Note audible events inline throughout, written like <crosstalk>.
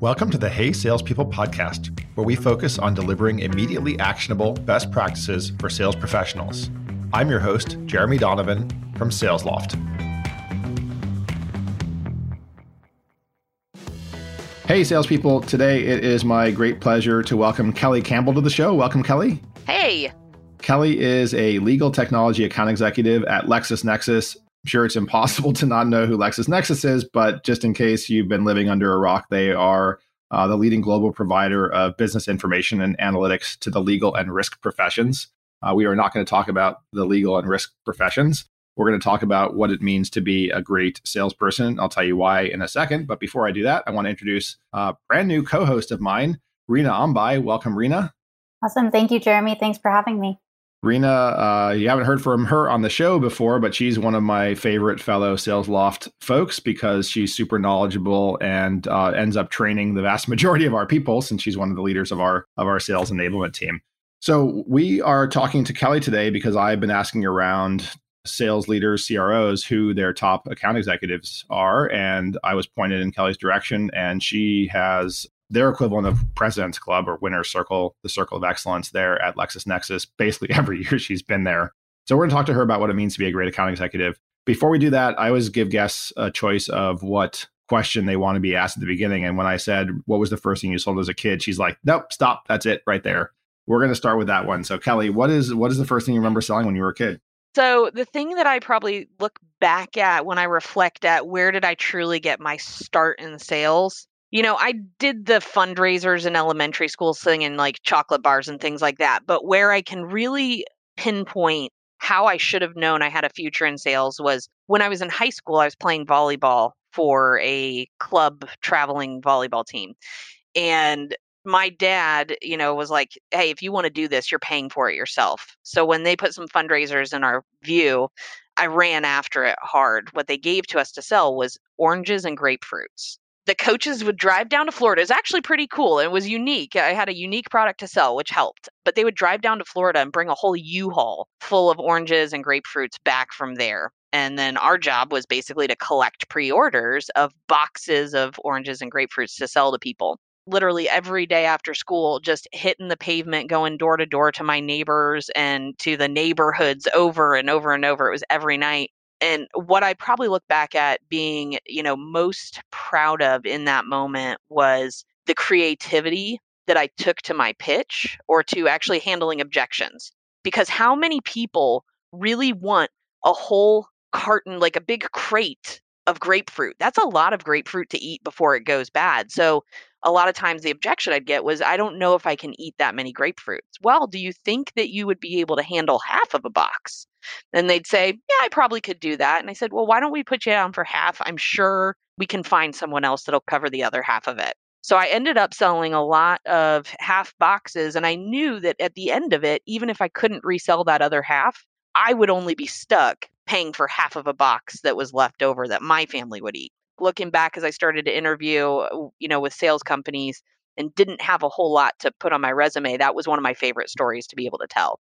Welcome to the Hey Salespeople podcast, where we focus on delivering immediately actionable best practices for sales professionals. I'm your host, Jeremy Donovan from SalesLoft. Hey, salespeople. Today it is my great pleasure to welcome Kelly Campbell to the show. Welcome, Kelly. Hey. Kelly is a legal technology account executive at LexisNexis. I'm sure it's impossible <laughs> to not know who LexisNexis is, but just in case you've been living under a rock, they are uh, the leading global provider of business information and analytics to the legal and risk professions. Uh, we are not going to talk about the legal and risk professions. We're going to talk about what it means to be a great salesperson. I'll tell you why in a second. But before I do that, I want to introduce a brand new co host of mine, Rena Ambai. Welcome, Rena. Awesome. Thank you, Jeremy. Thanks for having me. Rena, uh, you haven't heard from her on the show before, but she's one of my favorite fellow SalesLoft folks because she's super knowledgeable and uh, ends up training the vast majority of our people since she's one of the leaders of our of our sales enablement team. So we are talking to Kelly today because I've been asking around sales leaders, CROs, who their top account executives are, and I was pointed in Kelly's direction, and she has their equivalent of President's Club or Winner's Circle, the Circle of Excellence there at LexisNexis. Basically, <laughs> every year she's been there. So we're going to talk to her about what it means to be a great account executive. Before we do that, I always give guests a choice of what question they want to be asked at the beginning. And when I said, What was the first thing you sold as a kid? She's like, Nope, stop. That's it right there. We're going to start with that one. So, Kelly, what is what is the first thing you remember selling when you were a kid? So, the thing that I probably look back at when I reflect at where did I truly get my start in sales you know, I did the fundraisers in elementary school singing like chocolate bars and things like that. But where I can really pinpoint how I should have known I had a future in sales was when I was in high school, I was playing volleyball for a club traveling volleyball team. And my dad, you know, was like, hey, if you want to do this, you're paying for it yourself. So when they put some fundraisers in our view, I ran after it hard. What they gave to us to sell was oranges and grapefruits the coaches would drive down to Florida. It's actually pretty cool. It was unique. I had a unique product to sell, which helped. But they would drive down to Florida and bring a whole U-Haul full of oranges and grapefruits back from there. And then our job was basically to collect pre-orders of boxes of oranges and grapefruits to sell to people. Literally every day after school, just hitting the pavement, going door to door to my neighbors and to the neighborhoods over and over and over. It was every night and what I probably look back at being, you know, most proud of in that moment was the creativity that I took to my pitch or to actually handling objections. Because how many people really want a whole carton, like a big crate of grapefruit? That's a lot of grapefruit to eat before it goes bad. So a lot of times the objection I'd get was, I don't know if I can eat that many grapefruits. Well, do you think that you would be able to handle half of a box? And they'd say, Yeah, I probably could do that. And I said, Well, why don't we put you down for half? I'm sure we can find someone else that'll cover the other half of it. So I ended up selling a lot of half boxes. And I knew that at the end of it, even if I couldn't resell that other half, I would only be stuck paying for half of a box that was left over that my family would eat looking back as I started to interview, uh, you know, with sales companies and didn't have a whole lot to put on my resume, that was one of my favorite stories to be able to tell.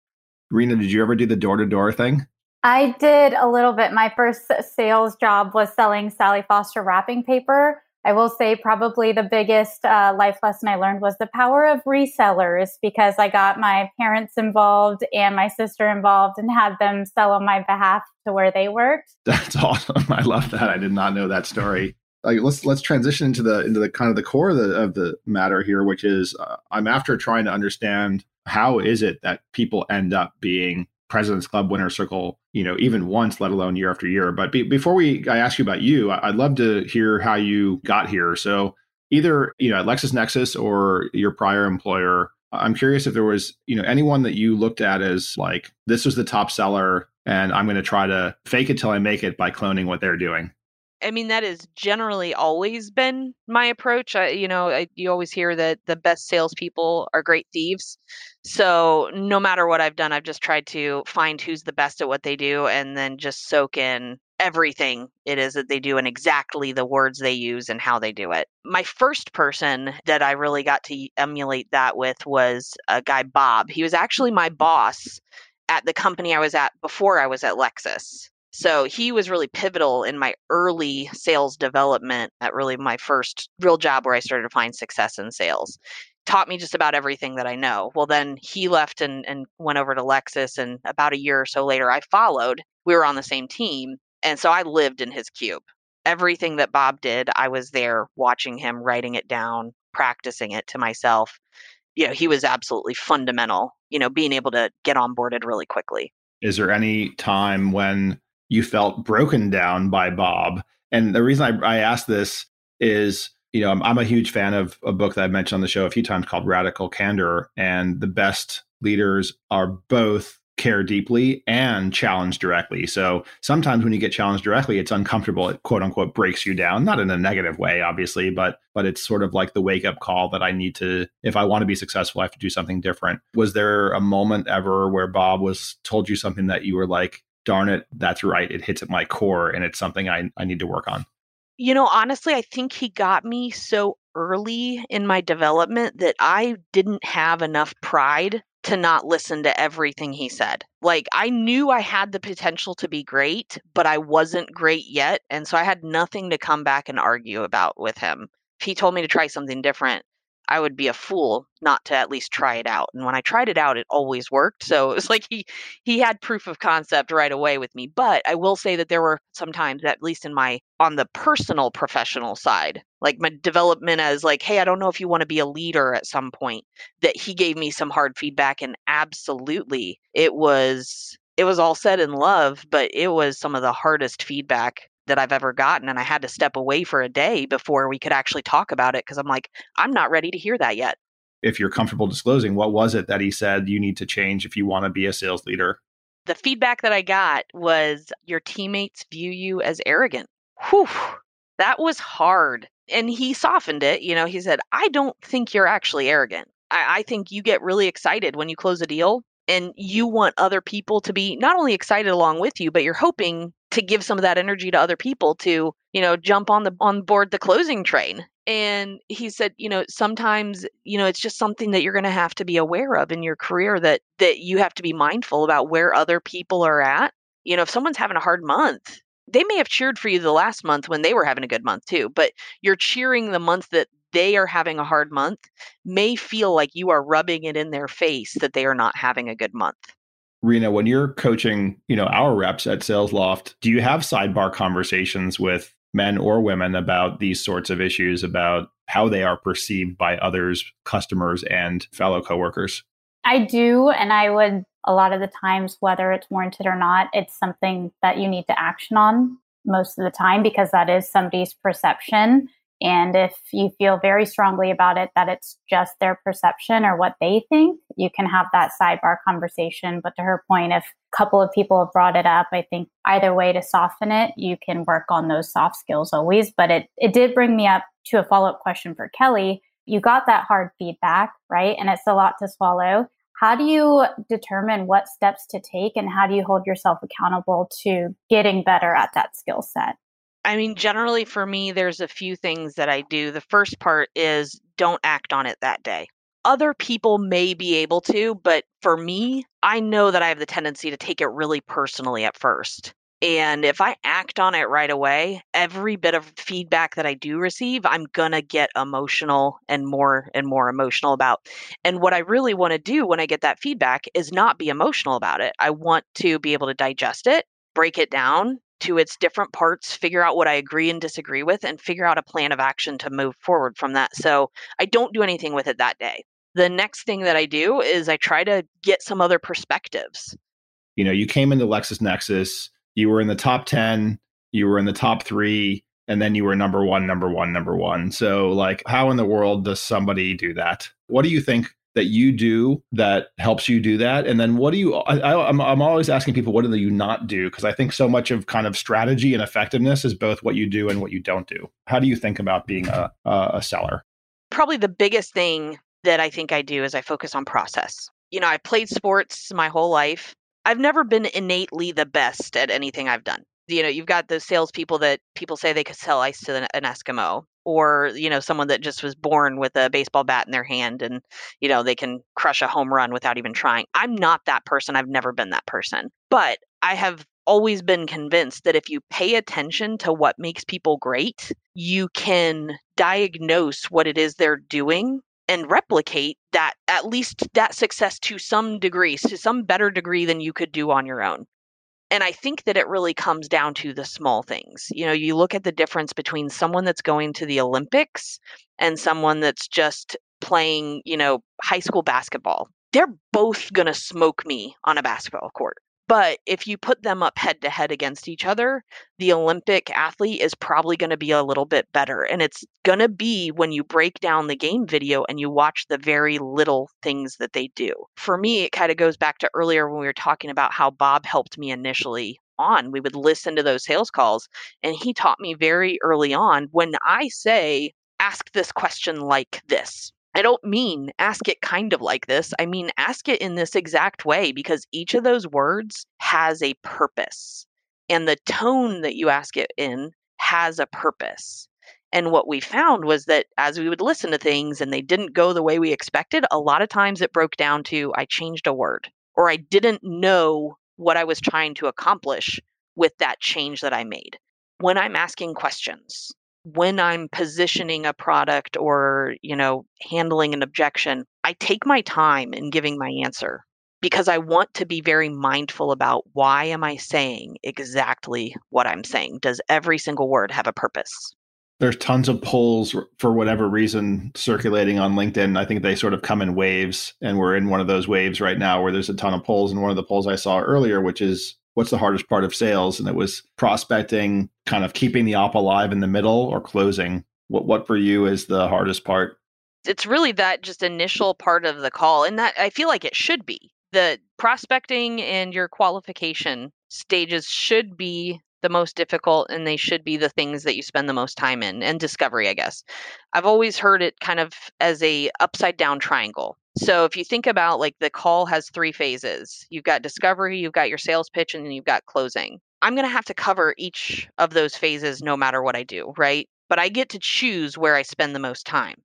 Rena, did you ever do the door to door thing? I did a little bit. My first uh, sales job was selling Sally Foster wrapping paper. I will say probably the biggest uh, life lesson I learned was the power of resellers because I got my parents involved and my sister involved and had them sell on my behalf to where they worked. <laughs> That's awesome. I love that. I did not know that story. Like let's let's transition into the into the kind of the core of the of the matter here, which is uh, I'm after trying to understand how is it that people end up being President's Club winner circle, you know, even once, let alone year after year. But be, before we, I ask you about you, I'd love to hear how you got here. So either, you know, at LexisNexis or your prior employer, I'm curious if there was, you know, anyone that you looked at as like, this was the top seller and I'm going to try to fake it till I make it by cloning what they're doing. I mean, that has generally always been my approach. I, you know, I, you always hear that the best salespeople are great thieves. So no matter what I've done, I've just tried to find who's the best at what they do and then just soak in everything it is that they do and exactly the words they use and how they do it. My first person that I really got to emulate that with was a guy, Bob. He was actually my boss at the company I was at before I was at Lexis So he was really pivotal in my early sales development at really my first real job where I started to find success in sales. Taught me just about everything that I know. Well, then he left and, and went over to Lexis. And about a year or so later, I followed. We were on the same team. And so I lived in his cube. Everything that Bob did, I was there watching him, writing it down, practicing it to myself. You know, he was absolutely fundamental, you know, being able to get onboarded really quickly. Is there any time when you felt broken down by Bob? And the reason I, I ask this is, you know, I'm, I'm a huge fan of a book that I've mentioned on the show a few times called Radical Candor. And the best leaders are both care deeply and challenge directly. So sometimes when you get challenged directly, it's uncomfortable. It quote unquote breaks you down, not in a negative way, obviously, but but it's sort of like the wake up call that I need to, if I want to be successful, I have to do something different. Was there a moment ever where Bob was told you something that you were like, darn it, that's right. It hits at my core and it's something I, I need to work on? You know, honestly, I think he got me so early in my development that I didn't have enough pride to not listen to everything he said. Like I knew I had the potential to be great, but I wasn't great yet. And so I had nothing to come back and argue about with him. If he told me to try something different, I would be a fool not to at least try it out. And when I tried it out, it always worked. So <laughs> it was like he he had proof of concept right away with me. But I will say that there were sometimes, at least in my on the personal professional side, like my development as like, hey, I don't know if you want to be a leader at some point, that he gave me some hard feedback. And absolutely it was it was all said in love, but it was some of the hardest feedback that I've ever gotten. And I had to step away for a day before we could actually talk about it because I'm like, I'm not ready to hear that yet. If you're comfortable disclosing, what was it that he said you need to change if you want to be a sales leader? The feedback that I got was your teammates view you as arrogant. Whew, that was hard. And he softened it. You know, he said, I don't think you're actually arrogant. I, I think you get really excited when you close a deal and you want other people to be not only excited along with you, but you're hoping to give some of that energy to other people to you know jump on the on board the closing train. And he said you know sometimes you know it's just something that you're going to have to be aware of in your career that that you have to be mindful about where other people are at. You know if someone's having a hard month they may have cheered for you the last month when they were having a good month too but you're cheering the month that they are having a hard month may feel like you are rubbing it in their face that they are not having a good month Rena, when you're coaching, you know, our reps at SalesLoft, do you have sidebar conversations with men or women about these sorts of issues about how they are perceived by others, customers, and fellow coworkers? I do, and I would a lot of the times, whether it's warranted or not, it's something that you need to action on most of the time because that is somebody's perception. And if you feel very strongly about it that it's just their perception or what they think, you can have that sidebar conversation. But to her point, if a couple of people have brought it up, I think either way to soften it, you can work on those soft skills always. But it, it did bring me up to a follow up question for Kelly. You got that hard feedback, right? And it's a lot to swallow. How do you determine what steps to take and how do you hold yourself accountable to getting better at that skill set? I mean, generally for me, there's a few things that I do. The first part is don't act on it that day. Other people may be able to, but for me, I know that I have the tendency to take it really personally at first. And if I act on it right away, every bit of feedback that I do receive, I'm going to get emotional and more and more emotional about. And what I really want to do when I get that feedback is not be emotional about it. I want to be able to digest it, break it down, to its different parts, figure out what I agree and disagree with, and figure out a plan of action to move forward from that. So I don't do anything with it that day. The next thing that I do is I try to get some other perspectives. You know, you came into LexisNexis, you were in the top 10, you were in the top three, and then you were number one, number one, number one. So, like, how in the world does somebody do that? What do you think that you do that helps you do that? And then what do you I, am I'm, I'm always asking people what do you not do? Because i think so much of kind of strategy and effectiveness is both what you do and what you don't do. How do you think about being a, a seller? Probably the biggest thing that i think i do is i focus on process. You know i played sports my whole life. I've never been innately the best at anything i've done. You know you've got those salespeople that people say they could sell ice to an eskimo or you know someone that just was born with a baseball bat in their hand and you know they can crush a home run without even trying. I'm not that person. I've never been that person. But i have always been convinced that if you pay attention to what makes people great, you can diagnose what it is they're doing and replicate that at least that success to some degree, to some better degree than you could do on your own. And I think that it really comes down to the small things. You know, you look at the difference between someone that's going to the Olympics and someone that's just playing, you know, high school basketball. They're both going to smoke me on a basketball court. But if you put them up head to head against each other, the Olympic athlete is probably going to be a little bit better. And it's going to be when you break down the game video and you watch the very little things that they do. For me, it kind of goes back to earlier when we were talking about how Bob helped me initially on. We would listen to those sales calls, and he taught me very early on when I say, ask this question like this I don't mean ask it kind of like this. I mean ask it in this exact way because each of those words has a purpose. And the tone that you ask it in has a purpose. And what we found was that as we would listen to things and they didn't go the way we expected, a lot of times it broke down to I changed a word or I didn't know what I was trying to accomplish with that change that I made. When I'm asking questions, when I'm positioning a product or, you know, handling an objection, I take my time in giving my answer because I want to be very mindful about why am I saying exactly what I'm saying? Does every single word have a purpose? There's tons of polls for whatever reason circulating on LinkedIn. I think they sort of come in waves, and we're in one of those waves right now where there's a ton of polls. And one of the polls I saw earlier, which is what's the hardest part of sales? And it was prospecting, kind of keeping the op alive in the middle or closing. What what for you is the hardest part? It's really that just initial part of the call. And that I feel like it should be. The prospecting and your qualification stages should be the most difficult and they should be the things that you spend the most time in and discovery i guess i've always heard it kind of as a upside down triangle so if you think about like the call has three phases you've got discovery, you've got your sales pitch, and then you've got closing. I'm going to have to cover each of those phases no matter what I do, right? But I get to choose where I spend the most time.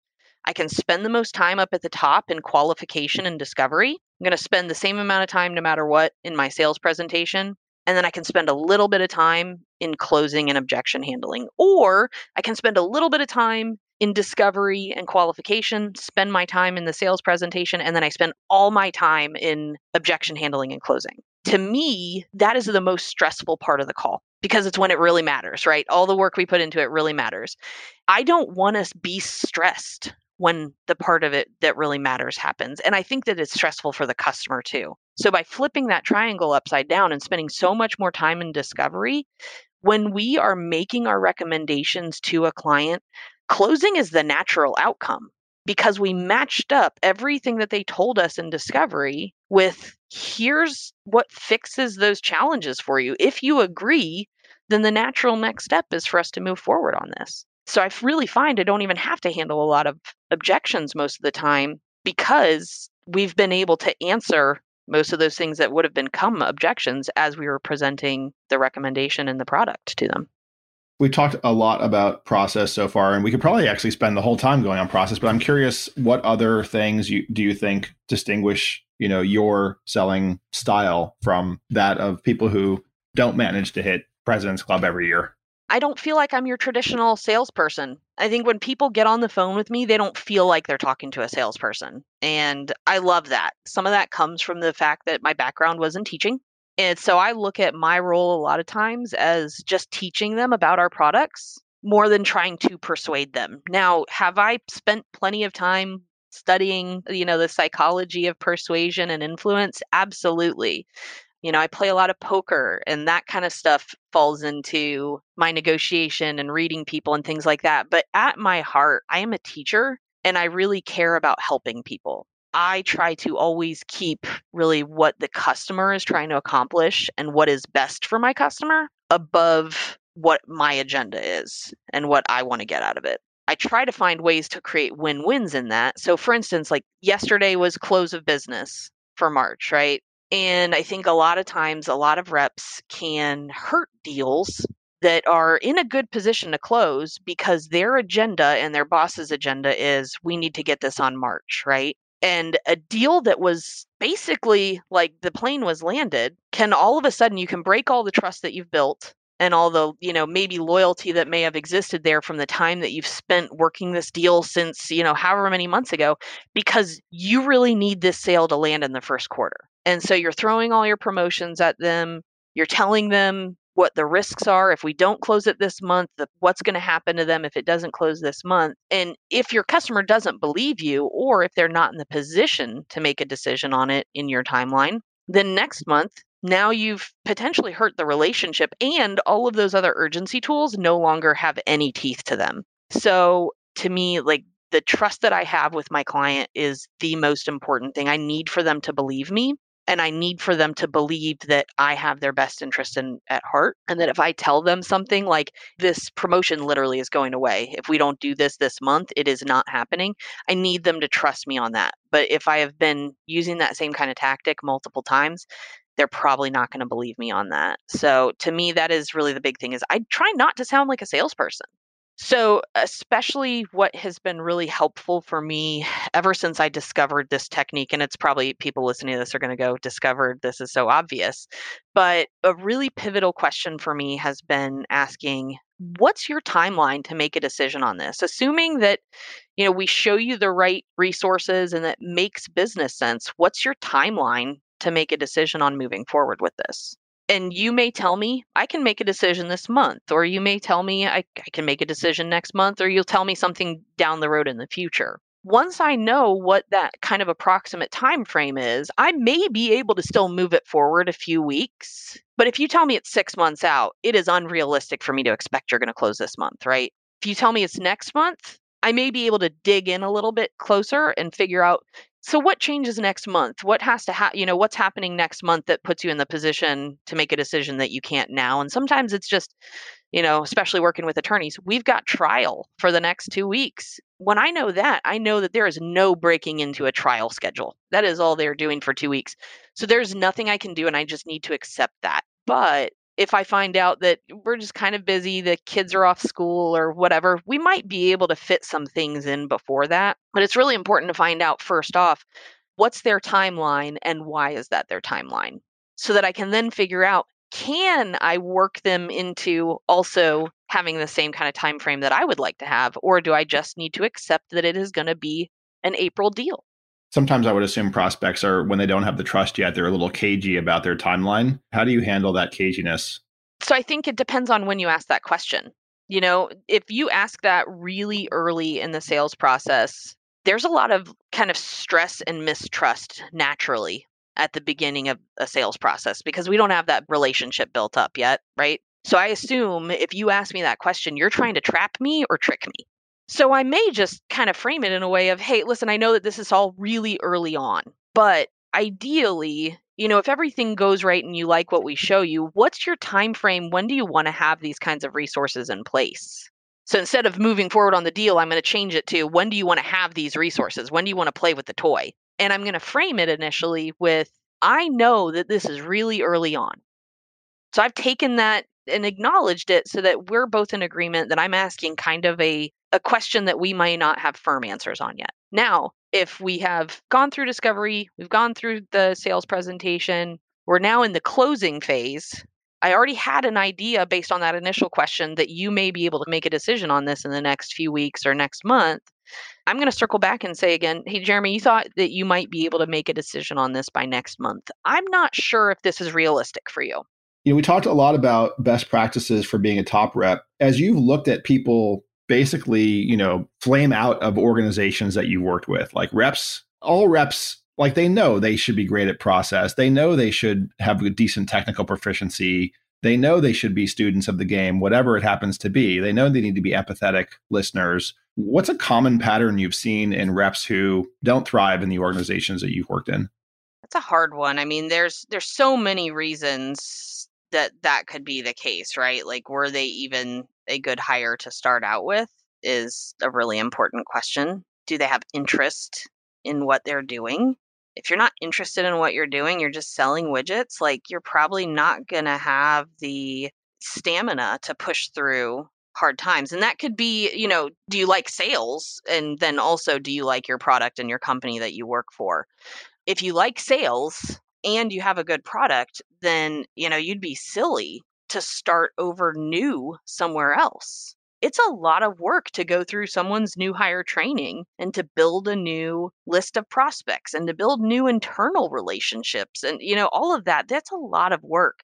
I can spend the most time up at the top in qualification and discovery. I'm going to spend the same amount of time no matter what in my sales presentation. And then I can spend a little bit of time in closing and objection handling. Or I can spend a little bit of time in discovery and qualification, spend my time in the sales presentation, and then I spend all my time in objection handling and closing. To me, that is the most stressful part of the call because it's when it really matters, right? All the work we put into it really matters. I don't want us be stressed when the part of it that really matters happens. And I think that it's stressful for the customer too. So by flipping that triangle upside down and spending so much more time in discovery, when we are making our recommendations to a client, closing is the natural outcome because we matched up everything that they told us in discovery with here's what fixes those challenges for you. If you agree, then the natural next step is for us to move forward on this. So I really find I don't even have to handle a lot of objections most of the time because we've been able to answer most of those things that would have become objections as we were presenting the recommendation and the product to them. We talked a lot about process so far, and we could probably actually spend the whole time going on process. But I'm curious, what other things you, do you think distinguish, you know, your selling style from that of people who don't manage to hit President's Club every year? I don't feel like I'm your traditional salesperson. I think when people get on the phone with me, they don't feel like they're talking to a salesperson. And I love that. Some of that comes from the fact that my background was in teaching. And so I look at my role a lot of times as just teaching them about our products more than trying to persuade them. Now, have I spent plenty of time studying, you know, the psychology of persuasion and influence? Absolutely. You know, I play a lot of poker and that kind of stuff falls into my negotiation and reading people and things like that. But at my heart, I am a teacher and I really care about helping people. I try to always keep really what the customer is trying to accomplish and what is best for my customer above what my agenda is and what I want to get out of it. I try to find ways to create win wins in that. So, for instance, like yesterday was close of business for March, right? And I think a lot of times, a lot of reps can hurt deals that are in a good position to close because their agenda and their boss's agenda is we need to get this on March, right? And a deal that was basically like the plane was landed can all of a sudden you can break all the trust that you've built and all the you know maybe loyalty that may have existed there from the time that you've spent working this deal since you know however many months ago because you really need this sale to land in the first quarter. And so you're throwing all your promotions at them you're telling them what the risks are if we don't close it this month, the, what's going to happen to them if it doesn't close this month. And if your customer doesn't believe you, or if they're not in the position to make a decision on it in your timeline, then next month, now you've potentially hurt the relationship, and all of those other urgency tools no longer have any teeth to them. So to me, like the trust that I have with my client is the most important thing. I need for them to believe me and I need for them to believe that I have their best interest in at heart and that if I tell them something like this promotion literally is going away. If we don't do this this month it is not happening I need them to trust me on that. But if I have been using that same kind of tactic multiple times they're probably not going to believe me on that. So to me that is really the big thing is I try not to sound like a salesperson so, especially what has been really helpful for me ever since I discovered this technique, and it's probably people listening to this are going to go, discovered this is so obvious. But a really pivotal question for me has been asking, what's your timeline to make a decision on this? Assuming that, you know, we show you the right resources and that makes business sense, what's your timeline to make a decision on moving forward with this? And you may tell me I can make a decision this month, or you may tell me I, I, can make a decision next month, or you'll tell me something down the road in the future. Once I know what that kind of approximate time frame is, I may be able to still move it forward a few weeks. But if you tell me it's six months out, it is unrealistic for me to expect you're going to close this month, right? If you tell me it's next month, I may be able to dig in a little bit closer and figure out so what changes next month? What has to happen? You know, what's happening next month that puts you in the position to make a decision that you can't now? And sometimes it's just, you know, especially working with attorneys, we've got trial for the next two weeks. When I know that, I know that there is no breaking into a trial schedule. That is all they're doing for two weeks. So there's nothing I can do, and I just need to accept that. But if I find out that we're just kind of busy, the kids are off school or whatever, we might be able to fit some things in before that. But it's really important to find out first off what's their timeline and why is that their timeline so that I can then figure out can I work them into also having the same kind of time frame that I would like to have or do I just need to accept that it is going to be an April deal? Sometimes I would assume prospects are when they don't have the trust yet, they're a little cagey about their timeline. How do you handle that caginess? So I think it depends on when you ask that question. You know, if you ask that really early in the sales process, there's a lot of kind of stress and mistrust naturally at the beginning of a sales process because we don't have that relationship built up yet, right? So I assume if you ask me that question, you're trying to trap me or trick me. So I may just kind of frame it in a way of, hey, listen, I know that this is all really early on, but ideally, you know, if everything goes right and you like what we show you, what's your time frame? When do you want to have these kinds of resources in place? So instead of moving forward on the deal, I'm going to change it to when do you want to have these resources? When do you want to play with the toy? And I'm going to frame it initially with I know that this is really early on. So I've taken that and acknowledged it so that we're both in agreement that I'm asking kind of a a question that we might not have firm answers on yet. Now, if we have gone through discovery, we've gone through the sales presentation, we're now in the closing phase. I already had an idea based on that initial question that you may be able to make a decision on this in the next few weeks or next month. I'm going to circle back and say again, hey, Jeremy, you thought that you might be able to make a decision on this by next month. I'm not sure if this is realistic for you. You know, we talked a lot about best practices for being a top rep. As you've looked at people basically, you know, flame out of organizations that you worked with. Like reps, all reps, like they know they should be great at process. They know they should have a decent technical proficiency. They know they should be students of the game, whatever it happens to be. They know they need to be empathetic listeners. What's a common pattern you've seen in reps who don't thrive in the organizations that you've worked in? That's a hard one. I mean, there's there's so many reasons that that could be the case, right? Like were they even a good hire to start out with is a really important question. Do they have interest in what they're doing? If you're not interested in what you're doing, you're just selling widgets, like you're probably not going to have the stamina to push through hard times. And that could be, you know, do you like sales? And then also, do you like your product and your company that you work for? If you like sales and you have a good product, then, you know, you'd be silly to start over new somewhere else. It's a lot of work to go through someone's new hire training and to build a new list of prospects and to build new internal relationships and you know all of that that's a lot of work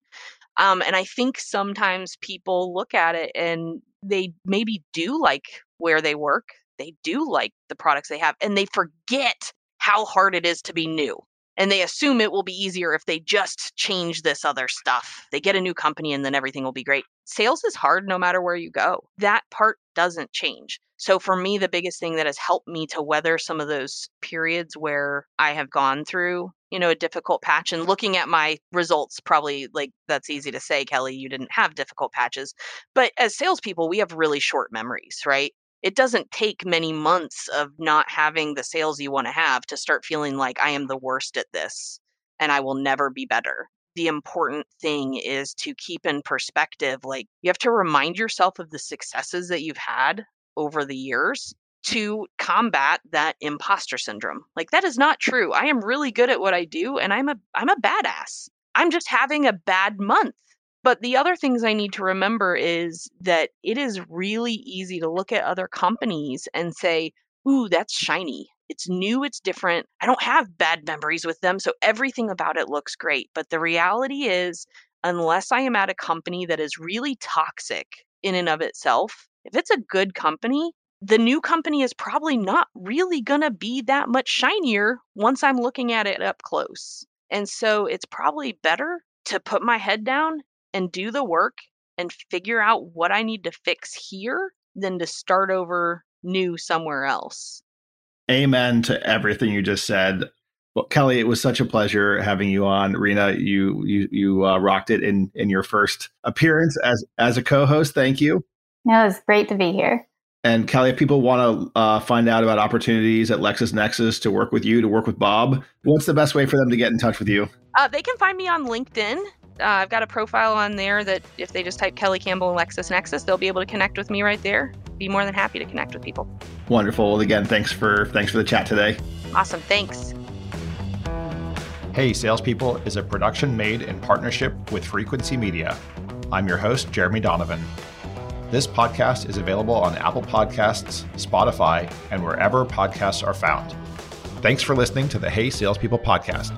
um, and I think sometimes people look at it and they maybe do like where they work, they do like the products they have, and they forget how hard it is to be new. And they assume it will be easier if they just change this other stuff. They get a new company and then everything will be great. Sales is hard no matter where you go. That part doesn't change. So for me, the biggest thing that has helped me to weather some of those periods where I have gone through you know a difficult patch and looking at my results probably like that's easy to say kelly you didn't have difficult patches but as salespeople we have really short memories right it doesn't take many months of not having the sales you want to have to start feeling like i am the worst at this and i will never be better the important thing is to keep in perspective like you have to remind yourself of the successes that you've had over the years to combat that imposter syndrome. Like that is not true. I am really good at what I do and I'm a I'm a badass. I'm just having a bad month. But the other things I need to remember is that it is really easy to look at other companies and say, "Ooh, that's shiny. It's new, it's different. I don't have bad memories with them, so everything about it looks great." But the reality is unless I am at a company that is really toxic in and of itself, if it's a good company, the new company is probably not really going to be that much shinier once I'm looking at it up close. And so it's probably better to put my head down and do the work and figure out what I need to fix here than to start over new somewhere else. Amen to everything you just said. Well, Kelly, it was such a pleasure having you on. Rena, you you you uh, rocked it in in your first appearance as as a co-host. Thank you. No, it was great to be here. And Kelly, if people want to uh, find out about opportunities at LexisNexis to work with you, to work with Bob, what's the best way for them to get in touch with you? Uh, they can find me on LinkedIn. Uh, I've got a profile on there that if they just type Kelly Campbell and LexisNexis, they'll be able to connect with me right there. Be more than happy to connect with people. Wonderful. Well, again, thanks for thanks for the chat today. Awesome. Thanks. Hey, Salespeople is a production made in partnership with Frequency Media. I'm your host, Jeremy Donovan. This podcast is available on Apple Podcasts, Spotify, and wherever podcasts are found. Thanks for listening to the Hey Salespeople podcast.